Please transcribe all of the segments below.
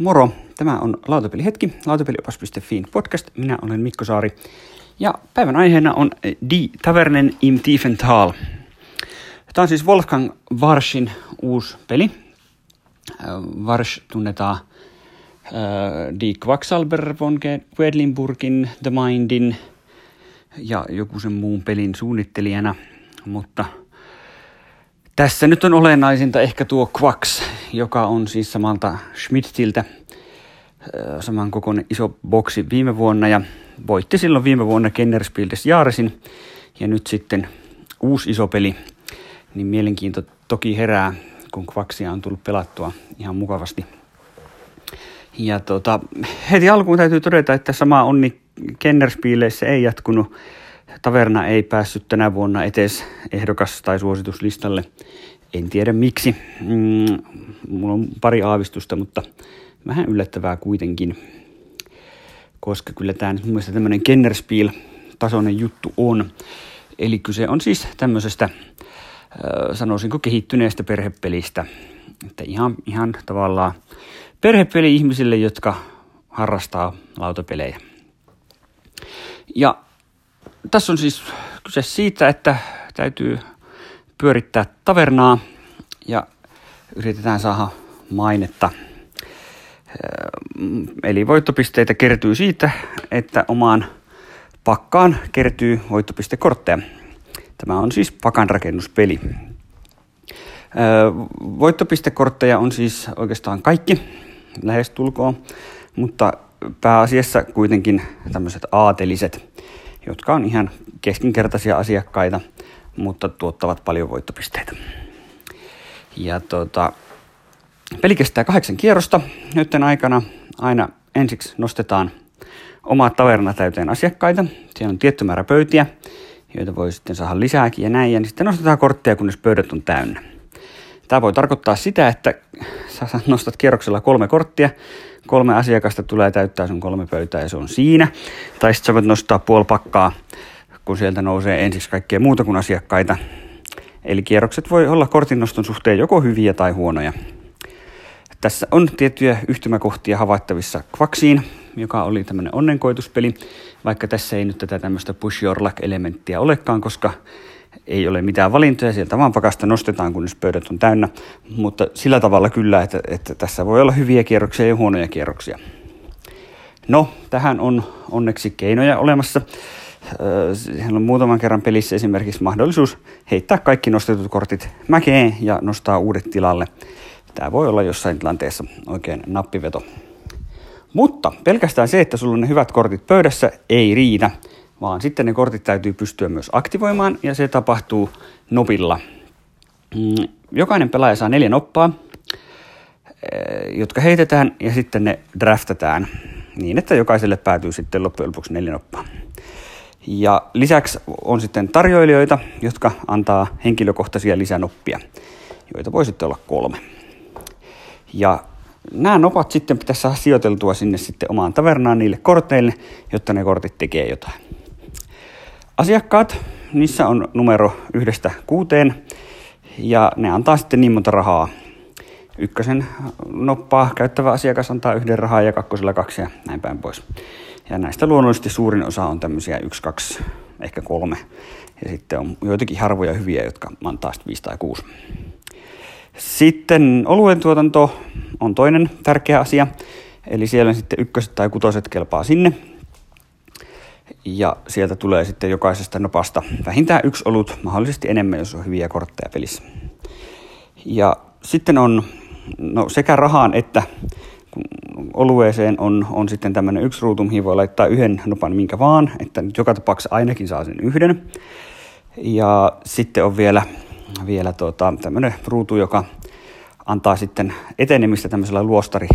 Moro, tämä on Lautapelihetki, lautapeliopas.fiin podcast. Minä olen Mikko Saari ja päivän aiheena on Die Tavernen im Tiefental. Tämä on siis Wolfgang Warschin uusi peli. Warsch tunnetaan Die Quacksalber von Quedlinburgin, The Mindin ja joku sen muun pelin suunnittelijana, mutta tässä nyt on olennaisinta ehkä tuo Quacks, joka on siis samalta Schmidtiltä saman kokoinen iso boksi viime vuonna ja voitti silloin viime vuonna Kennerspiel des Jahresin ja nyt sitten uusi iso peli, niin mielenkiinto toki herää, kun Quacksia on tullut pelattua ihan mukavasti. Ja tota, heti alkuun täytyy todeta, että sama onni Kennerspieleissä ei jatkunut. Taverna ei päässyt tänä vuonna etes ehdokas- tai suosituslistalle. En tiedä miksi. Mm, mulla on pari aavistusta, mutta vähän yllättävää kuitenkin. Koska kyllä tämä mun mielestä tämmöinen Kennerspiel-tasoinen juttu on. Eli kyse on siis tämmöisestä, sanoisinko, kehittyneestä perhepelistä. Että ihan, ihan tavallaan perhepeli ihmisille, jotka harrastaa lautapelejä. Ja tässä on siis kyse siitä, että täytyy pyörittää tavernaa ja yritetään saada mainetta. Eli voittopisteitä kertyy siitä, että omaan pakkaan kertyy voittopistekortteja. Tämä on siis pakan rakennuspeli. Voittopistekortteja on siis oikeastaan kaikki, lähestulkoon, mutta pääasiassa kuitenkin tämmöiset aateliset, jotka on ihan keskinkertaisia asiakkaita, mutta tuottavat paljon voittopisteitä. Ja tota, peli kestää kahdeksan kierrosta. Nytten aikana aina ensiksi nostetaan oma taverna täyteen asiakkaita. Siellä on tietty määrä pöytiä, joita voi sitten saada lisääkin ja näin. Ja niin sitten nostetaan kortteja, kunnes pöydät on täynnä. Tämä voi tarkoittaa sitä, että sä nostat kierroksella kolme korttia, kolme asiakasta tulee täyttää sun kolme pöytää ja se on siinä. Tai sitten sä voit nostaa puoli pakkaa, kun sieltä nousee ensiksi kaikkea muuta kuin asiakkaita. Eli kierrokset voi olla kortinnoston suhteen joko hyviä tai huonoja. Tässä on tiettyjä yhtymäkohtia havaittavissa Quaxiin, joka oli tämmöinen onnenkoituspeli, vaikka tässä ei nyt tätä tämmöistä push your luck-elementtiä olekaan, koska ei ole mitään valintoja, sieltä vaan pakasta nostetaan, kunnes pöydät on täynnä, mutta sillä tavalla kyllä, että, että tässä voi olla hyviä kierroksia ja huonoja kierroksia. No, tähän on onneksi keinoja olemassa. Siellä on muutaman kerran pelissä esimerkiksi mahdollisuus heittää kaikki nostetut kortit mäkeen ja nostaa uudet tilalle. Tämä voi olla jossain tilanteessa oikein nappiveto. Mutta pelkästään se, että sulla on ne hyvät kortit pöydässä, ei riitä vaan sitten ne kortit täytyy pystyä myös aktivoimaan ja se tapahtuu nopilla. Mm, jokainen pelaaja saa neljä noppaa, eh, jotka heitetään ja sitten ne draftataan niin, että jokaiselle päätyy sitten loppujen lopuksi neljä noppaa. Ja lisäksi on sitten tarjoilijoita, jotka antaa henkilökohtaisia lisänoppia, joita voi sitten olla kolme. Ja nämä nopat sitten pitäisi saada sijoiteltua sinne sitten omaan tavernaan niille korteille, jotta ne kortit tekee jotain. Asiakkaat, niissä on numero yhdestä kuuteen ja ne antaa sitten niin monta rahaa. Ykkösen noppaa käyttävä asiakas antaa yhden rahaa ja kakkosella kaksi ja näin päin pois. Ja näistä luonnollisesti suurin osa on tämmöisiä yksi, kaksi, ehkä kolme. Ja sitten on joitakin harvoja hyviä, jotka antaa sitten viisi tai kuusi. Sitten oluen tuotanto on toinen tärkeä asia. Eli siellä sitten ykköset tai kutoset kelpaa sinne ja sieltä tulee sitten jokaisesta nopasta vähintään yksi olut, mahdollisesti enemmän, jos on hyviä kortteja pelissä. Ja sitten on no, sekä rahaan että olueeseen on, on sitten tämmöinen yksi ruutu, mihin voi laittaa yhden nopan minkä vaan, että nyt joka tapauksessa ainakin saa sen yhden. Ja sitten on vielä, vielä tota, tämmöinen ruutu, joka antaa sitten etenemistä tämmöisellä luostari,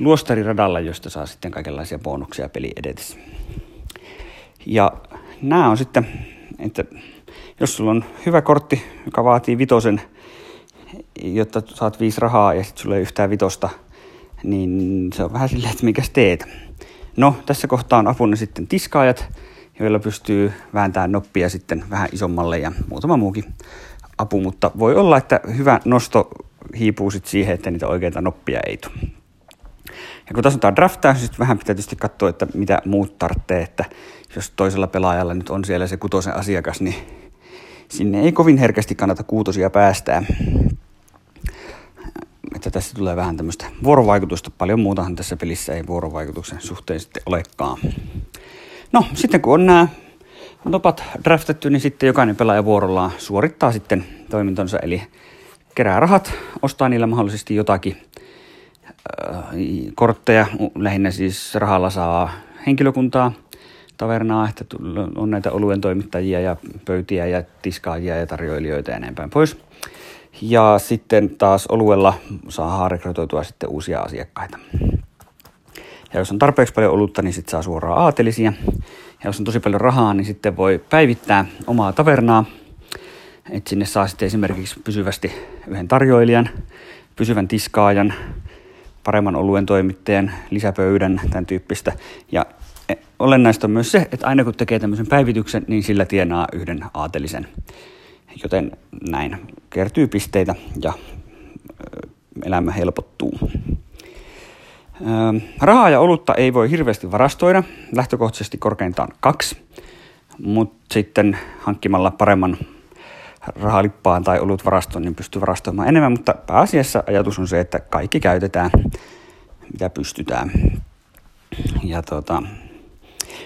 luostariradalla, josta saa sitten kaikenlaisia bonuksia peli edetessä. Ja nämä on sitten, että jos sulla on hyvä kortti, joka vaatii vitosen, jotta saat viisi rahaa ja sitten sulla ei yhtään vitosta, niin se on vähän silleen, että mikä teet. No, tässä kohtaa on apuna sitten tiskaajat, joilla pystyy vääntämään noppia sitten vähän isommalle ja muutama muukin apu, mutta voi olla, että hyvä nosto hiipuu sitten siihen, että niitä oikeita noppia ei tule. Ja kun tässä on draftaus, niin vähän pitää tietysti katsoa, että mitä muut tarvitsee, että jos toisella pelaajalla nyt on siellä se kutosen asiakas, niin sinne ei kovin herkästi kannata kuutosia päästää. Että tässä tulee vähän tämmöistä vuorovaikutusta. Paljon muutahan tässä pelissä ei vuorovaikutuksen suhteen sitten olekaan. No, sitten kun on nämä nopat draftettu, niin sitten jokainen pelaaja vuorollaan suorittaa sitten toimintonsa, eli kerää rahat, ostaa niillä mahdollisesti jotakin äh, kortteja, lähinnä siis rahalla saa henkilökuntaa, tavernaa, että on näitä oluen toimittajia ja pöytiä ja tiskaajia ja tarjoilijoita ja näin päin pois. Ja sitten taas oluella saa rekrytoitua sitten uusia asiakkaita. Ja jos on tarpeeksi paljon olutta, niin sitten saa suoraan aatelisia. Ja jos on tosi paljon rahaa, niin sitten voi päivittää omaa tavernaa. Että sinne saa sitten esimerkiksi pysyvästi yhden tarjoilijan, pysyvän tiskaajan, paremman oluen toimittajan, lisäpöydän, tämän tyyppistä. Ja e, olennaista on myös se, että aina kun tekee tämmöisen päivityksen, niin sillä tienaa yhden aatelisen. Joten näin kertyy pisteitä ja elämä helpottuu. Rahaa ja olutta ei voi hirveästi varastoida, lähtökohtaisesti korkeintaan kaksi, mutta sitten hankkimalla paremman rahalippaan tai varaston, niin pystyy varastoimaan enemmän, mutta pääasiassa ajatus on se, että kaikki käytetään, mitä pystytään. Ja tota,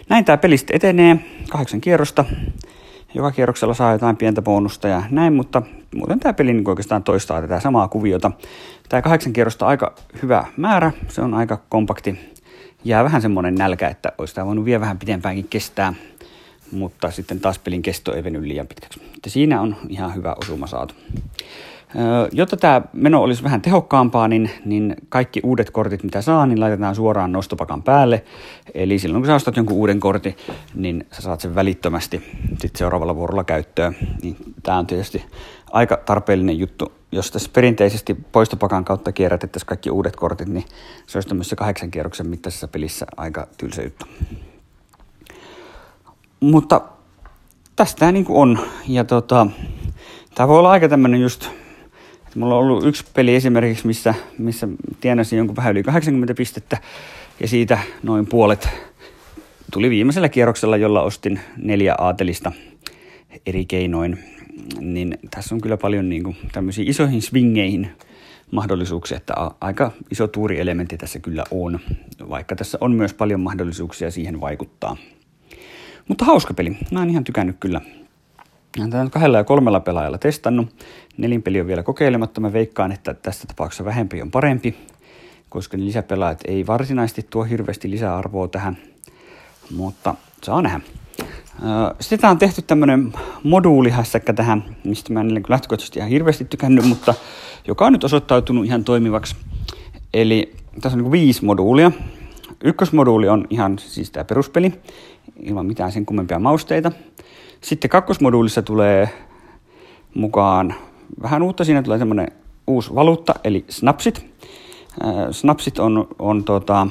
näin tämä peli sitten etenee, kahdeksan kierrosta, joka kierroksella saa jotain pientä bonusta ja näin, mutta muuten tämä peli niin oikeastaan toistaa tätä samaa kuviota. Tämä kahdeksan kierrosta aika hyvä määrä, se on aika kompakti. Jää vähän semmoinen nälkä, että olisi tämä voinut vielä vähän pidempäänkin kestää, mutta sitten taas pelin kesto ei veny liian pitkäksi. Siinä on ihan hyvä osuma saatu. Jotta tämä meno olisi vähän tehokkaampaa, niin, niin kaikki uudet kortit, mitä saa, niin laitetaan suoraan nostopakan päälle. Eli silloin kun sä ostat jonkun uuden kortin, niin sä saat sen välittömästi sit seuraavalla vuorolla käyttöön. Niin tämä on tietysti aika tarpeellinen juttu. Jos tässä perinteisesti poistopakan kautta kierrätettäisiin kaikki uudet kortit, niin se olisi tämmöisessä kahdeksan kierroksen mittaisessa pelissä aika tylsä juttu. Mutta tästä niin on. Ja tota, tämä voi olla aika tämmöinen just Mulla on ollut yksi peli esimerkiksi, missä, missä tienasin jonkun vähän yli 80 pistettä ja siitä noin puolet tuli viimeisellä kierroksella, jolla ostin neljä aatelista eri keinoin. Niin tässä on kyllä paljon niin kuin, tämmöisiä isoihin swingeihin mahdollisuuksia, että aika iso tuurielementti tässä kyllä on, vaikka tässä on myös paljon mahdollisuuksia siihen vaikuttaa. Mutta hauska peli. Mä oon ihan tykännyt kyllä olen tämän kahdella ja kolmella pelaajalla testannut. Nelinpeli on vielä kokeilematta. Mä veikkaan, että tässä tapauksessa vähempi on parempi, koska ne lisäpelaajat ei varsinaisesti tuo hirveästi lisäarvoa tähän, mutta saa nähdä. Sitten on tehty tämmöinen moduulihässäkkä tähän, mistä mä en lähtökohtaisesti ihan hirveästi tykännyt, mutta joka on nyt osoittautunut ihan toimivaksi. Eli tässä on niin viisi moduulia. Ykkösmoduuli on ihan siis tämä peruspeli, ilman mitään sen kummempia mausteita. Sitten kakkosmoduulissa tulee mukaan vähän uutta. Siinä tulee semmoinen uusi valuutta, eli snapsit. Snapsit on, on tota,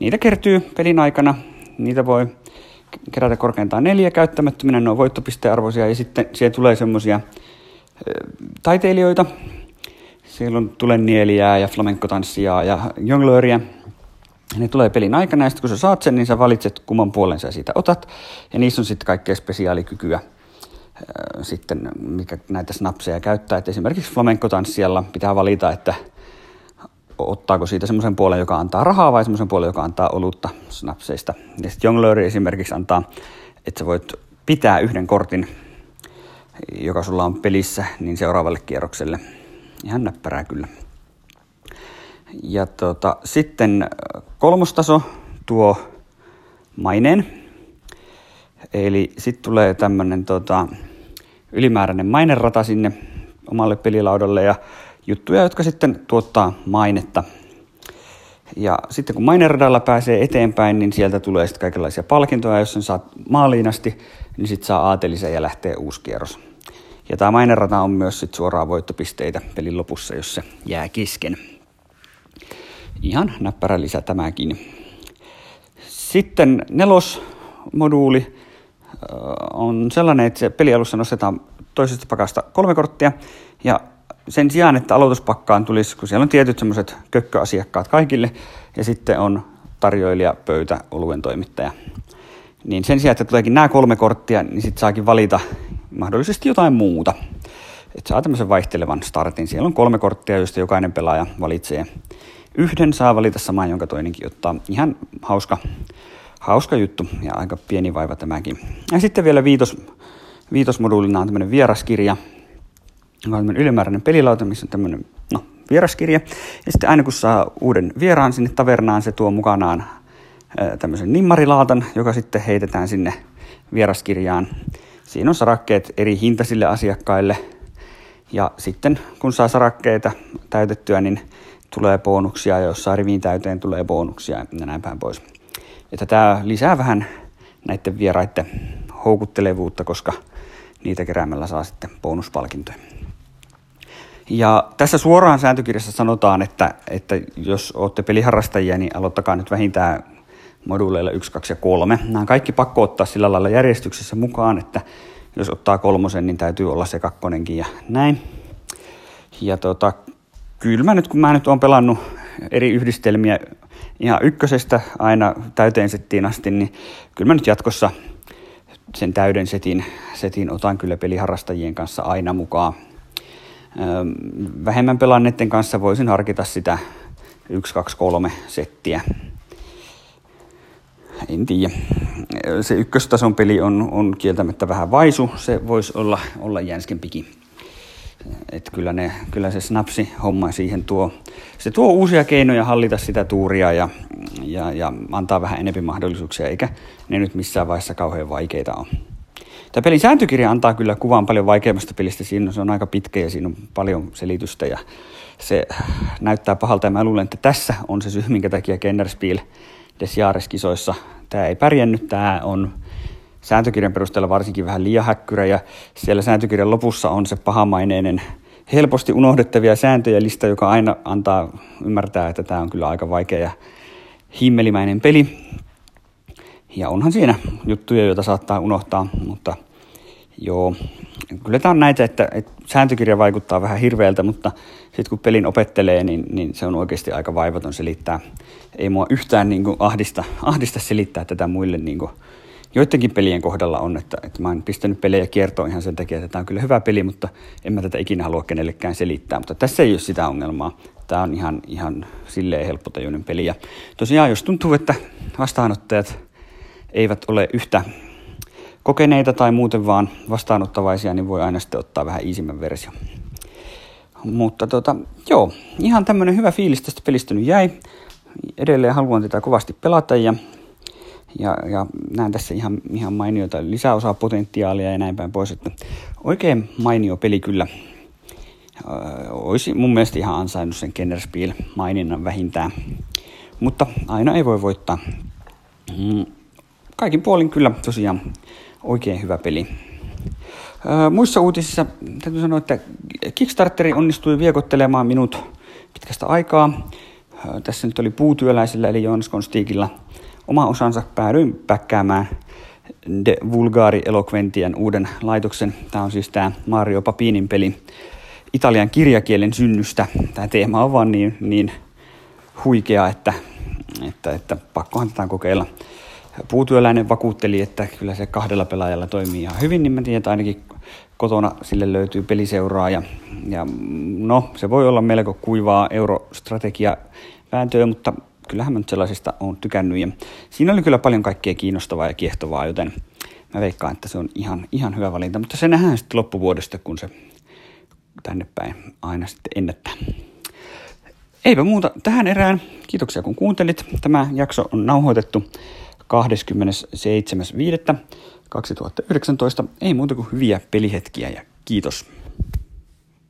niitä kertyy pelin aikana. Niitä voi kerätä korkeintaan neljä käyttämättöminä, ne on voittopistearvoisia ja sitten siihen tulee semmoisia taiteilijoita. Siellä on tulenieliä ja flamenco-tanssijaa ja jonglööriä. Ne tulee pelin aikana ja sitten kun sä saat sen, niin sä valitset kumman puolen sä siitä otat. Ja niissä on sitten kaikkea spesiaalikykyä sitten, mikä näitä snapseja käyttää. Et esimerkiksi flamenco-tanssijalla pitää valita, että ottaako siitä semmoisen puolen, joka antaa rahaa vai semmoisen puolen, joka antaa olutta snapseista. Ja sitten jonglööri esimerkiksi antaa, että sä voit pitää yhden kortin, joka sulla on pelissä, niin seuraavalle kierrokselle. Ihan näppärää kyllä. Ja tota, sitten kolmostaso tuo maineen. Eli sitten tulee tämmöinen tota, ylimääräinen mainerata sinne omalle pelilaudalle ja juttuja, jotka sitten tuottaa mainetta. Ja sitten kun maineradalla pääsee eteenpäin, niin sieltä tulee sitten kaikenlaisia palkintoja. Jos sen saat maaliin asti, niin sitten saa aatelisen ja lähtee uusi kierros. Ja tämä mainerata on myös sit suoraan voittopisteitä pelin lopussa, jos se jää kesken. Ihan näppärä lisä tämäkin. Sitten nelosmoduuli on sellainen, että se pelialussa nostetaan toisesta pakasta kolme korttia ja sen sijaan, että aloituspakkaan tulisi, kun siellä on tietyt semmoiset kökköasiakkaat kaikille, ja sitten on tarjoilija, pöytä, oluen toimittaja. Niin sen sijaan, että tuleekin nämä kolme korttia, niin sitten saakin valita mahdollisesti jotain muuta. Että saa tämmöisen vaihtelevan startin. Siellä on kolme korttia, joista jokainen pelaaja valitsee yhden. Saa valita saman, jonka toinenkin ottaa. Ihan hauska, hauska juttu ja aika pieni vaiva tämäkin. Ja sitten vielä viitos, viitosmoduulina on tämmöinen vieraskirja, joka on ylimääräinen pelilauta, missä on tämmöinen no, vieraskirja. Ja sitten aina kun saa uuden vieraan sinne tavernaan, se tuo mukanaan tämmöisen nimmarilaatan, joka sitten heitetään sinne vieraskirjaan. Siinä on sarakkeet eri hintaisille asiakkaille. Ja sitten kun saa sarakkeita täytettyä, niin tulee bonuksia, ja jos saa riviin täyteen, tulee bonuksia ja näin päin pois. Että tämä lisää vähän näiden vieraiden houkuttelevuutta, koska niitä keräämällä saa sitten bonuspalkintoja. Ja tässä suoraan sääntökirjassa sanotaan, että, että jos olette peliharrastajia, niin aloittakaa nyt vähintään moduuleilla 1, 2 ja 3. Nämä kaikki pakko ottaa sillä lailla järjestyksessä mukaan, että jos ottaa kolmosen, niin täytyy olla se kakkonenkin ja näin. Ja tota, kyllä mä nyt, kun mä nyt oon pelannut eri yhdistelmiä ihan ykkösestä aina täyteen settiin asti, niin kyllä mä nyt jatkossa sen täyden setin, setin otan kyllä peliharrastajien kanssa aina mukaan. Vähemmän pelanneiden kanssa voisin harkita sitä 1, 2, 3 settiä. En tiedä. Se ykköstason peli on, on kieltämättä vähän vaisu. Se voisi olla, olla jänskempikin. Et kyllä, ne, kyllä se snapsi homma siihen tuo. Se tuo uusia keinoja hallita sitä tuuria ja, ja, ja antaa vähän enemmän mahdollisuuksia, eikä ne nyt missään vaiheessa kauhean vaikeita ole. Tämä pelin sääntökirja antaa kyllä kuvan paljon vaikeammasta pelistä. Siinä se on aika pitkä ja siinä on paljon selitystä ja se näyttää pahalta. Ja mä luulen, että tässä on se syy, minkä takia Kennerspiel des Jahres-kisoissa tämä ei pärjännyt. Tämä on sääntökirjan perusteella varsinkin vähän liian häkkyrä ja siellä sääntökirjan lopussa on se pahamaineinen helposti unohdettavia sääntöjä lista, joka aina antaa ymmärtää, että tämä on kyllä aika vaikea ja himmelimäinen peli. Ja onhan siinä juttuja, joita saattaa unohtaa, mutta joo, kyllä tämä on näitä, että, että sääntökirja vaikuttaa vähän hirveältä, mutta sitten kun pelin opettelee, niin, niin se on oikeasti aika vaivaton selittää. Ei mua yhtään niin kuin ahdista, ahdista selittää tätä muille. Niin kuin, joidenkin pelien kohdalla on, että, että mä oon pistänyt pelejä kiertoon ihan sen takia, että tämä on kyllä hyvä peli, mutta en mä tätä ikinä halua kenellekään selittää. Mutta tässä ei ole sitä ongelmaa. Tämä on ihan, ihan silleen helppotajuinen peli. Ja tosiaan, jos tuntuu, että vastaanottajat eivät ole yhtä kokeneita tai muuten vaan vastaanottavaisia, niin voi aina sitten ottaa vähän iisimmän versio. Mutta tota, joo, ihan tämmönen hyvä fiilis tästä pelistä nyt jäi. Edelleen haluan tätä kovasti pelata ja, ja, ja näen tässä ihan, ihan mainioita lisäosaa potentiaalia ja näin päin pois. Että oikein mainio peli kyllä. Öö, olisi mun mielestä ihan ansainnut sen Kennerspiel maininnan vähintään. Mutta aina ei voi voittaa. Mm, kaikin puolin kyllä tosiaan oikein hyvä peli. muissa uutisissa täytyy sanoa, että Kickstarteri onnistui viekottelemaan minut pitkästä aikaa. tässä nyt oli puutyöläisellä eli Jonas Konstigilla oma osansa. Päädyin päkkäämään De Vulgari Eloquentian uuden laitoksen. Tämä on siis tämä Mario Papinin peli italian kirjakielen synnystä. Tämä teema on vaan niin, niin huikea, että, että, että pakkohan tätä kokeilla puutyöläinen vakuutteli, että kyllä se kahdella pelaajalla toimii ihan hyvin, niin mä tiedän, että ainakin kotona sille löytyy peliseuraa ja, ja no, se voi olla melko kuivaa eurostrategia vääntöä, mutta kyllähän mä nyt sellaisista on tykännyt ja siinä oli kyllä paljon kaikkea kiinnostavaa ja kiehtovaa, joten mä veikkaan, että se on ihan, ihan hyvä valinta, mutta se nähdään sitten loppuvuodesta, kun se tänne päin aina sitten ennättää. Eipä muuta tähän erään. Kiitoksia kun kuuntelit. Tämä jakso on nauhoitettu 27.5.2019. Ei muuta kuin hyviä pelihetkiä ja kiitos.